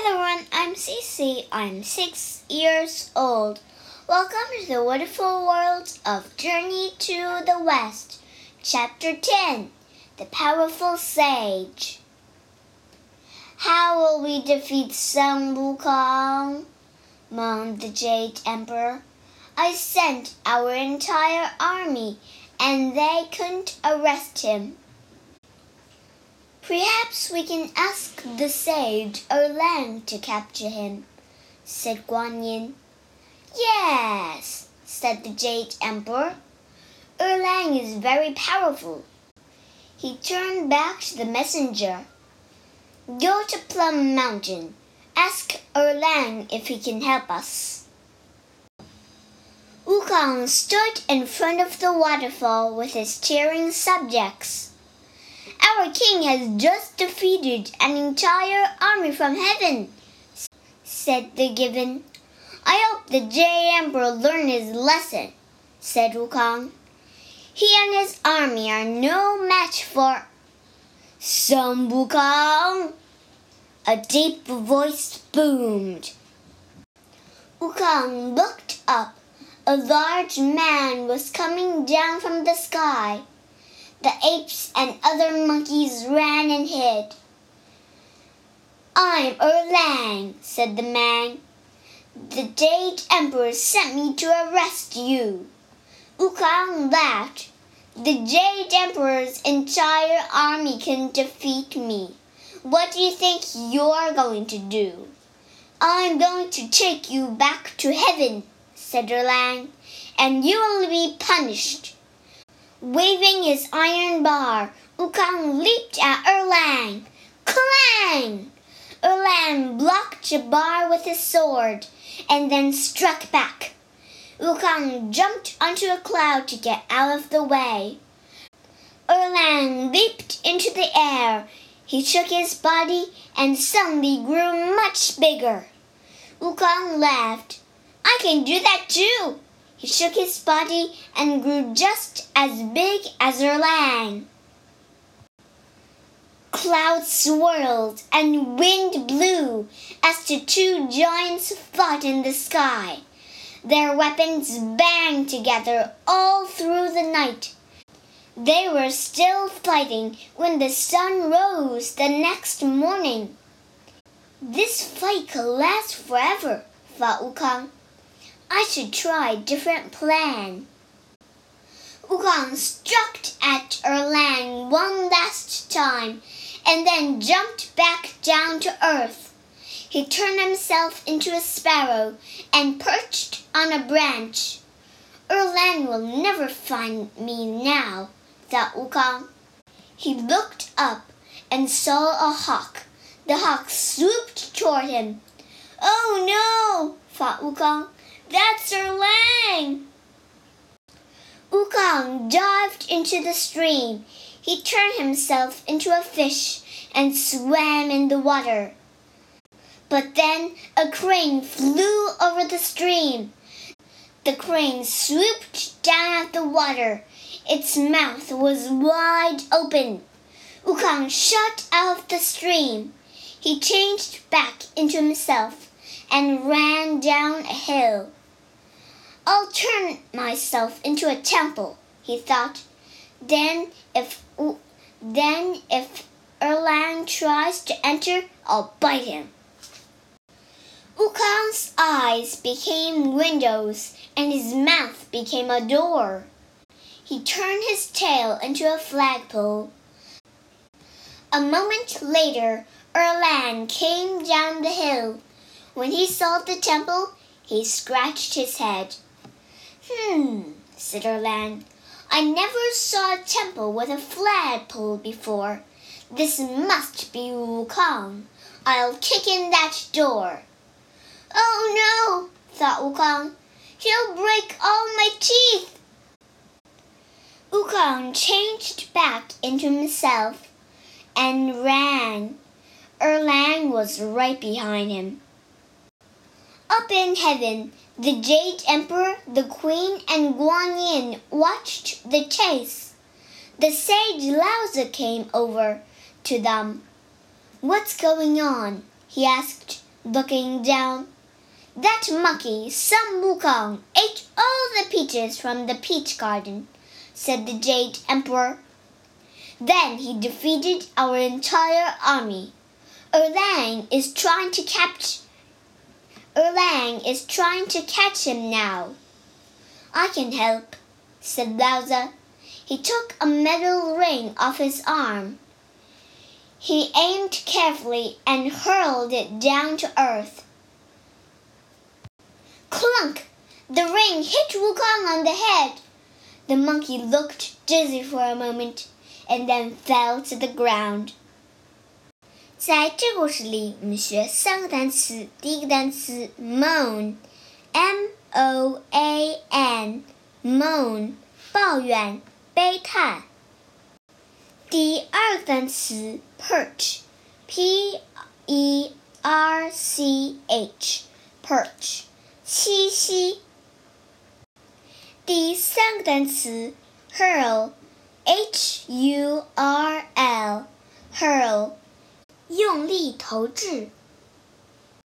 Hello everyone, I'm Cece. I'm six years old. Welcome to the wonderful world of Journey to the West. Chapter 10 The Powerful Sage. How will we defeat Sun Wukong? moaned the Jade Emperor. I sent our entire army and they couldn't arrest him. Perhaps we can ask the sage Erlang to capture him, said Guan Yin. Yes, said the Jade Emperor. Erlang is very powerful. He turned back to the messenger. Go to Plum Mountain. Ask Erlang if he can help us. Wukong stood in front of the waterfall with his cheering subjects. Our king has just defeated an entire army from heaven, said the gibbon. I hope the Jade Emperor learned his lesson, said Wukong. He and his army are no match for Sun Wukong. A deep voice boomed. Wukong looked up a large man was coming down from the sky. The apes and other monkeys ran and hid. I'm Erlang, said the man. The Jade Emperor sent me to arrest you. Wukong laughed. The Jade Emperor's entire army can defeat me. What do you think you're going to do? I'm going to take you back to heaven, said Erlang, and you will be punished. Waving his iron bar, Wukong leaped at Erlang. Clang! Erlang blocked the bar with his sword and then struck back. Wukong jumped onto a cloud to get out of the way. Erlang leaped into the air. He shook his body and suddenly grew much bigger. Wukong laughed. I can do that too. He shook his body and grew just as big as Erlang. Clouds swirled and wind blew as the two giants fought in the sky. Their weapons banged together all through the night. They were still fighting when the sun rose the next morning. This fight could last forever, thought Wukong. I should try a different plan. Wukong struck at Erlang one last time and then jumped back down to earth. He turned himself into a sparrow and perched on a branch. Erlang will never find me now, thought Wukong. He looked up and saw a hawk. The hawk swooped toward him. Oh no, thought Wukong. That's Erlang! Wukong dived into the stream. He turned himself into a fish and swam in the water. But then a crane flew over the stream. The crane swooped down at the water. Its mouth was wide open. Wukong shot out of the stream. He changed back into himself and ran down a hill. I'll turn myself into a temple, he thought. Then if then if Erlang tries to enter, I'll bite him. Wukong's eyes became windows and his mouth became a door. He turned his tail into a flagpole. A moment later, Erlang came down the hill. When he saw the temple, he scratched his head. Hmm, said Erlang. I never saw a temple with a flagpole before. This must be Wukong. I'll kick in that door. Oh no, thought Wukong. He'll break all my teeth. Wukong changed back into himself and ran. Erlang was right behind him. Up in heaven, the Jade Emperor, the Queen, and Guan Yin watched the chase. The sage Laozi came over to them. What's going on? he asked. looking down. That monkey, Sun Wukong, ate all the peaches from the peach garden, said the Jade Emperor. Then he defeated our entire army. Erlang is trying to catch Erlang is trying to catch him now. I can help, said Laozi. He took a metal ring off his arm. He aimed carefully and hurled it down to earth. Clunk! The ring hit Wukong on the head. The monkey looked dizzy for a moment and then fell to the ground. 在这故事里，我们学三个单词。第一个单词 moan，m o a n，moan，抱怨、悲叹。第二个单词 perch，p e r c h，perch，栖息。第三个单词 hurl，h u r l，hurl。用力投掷。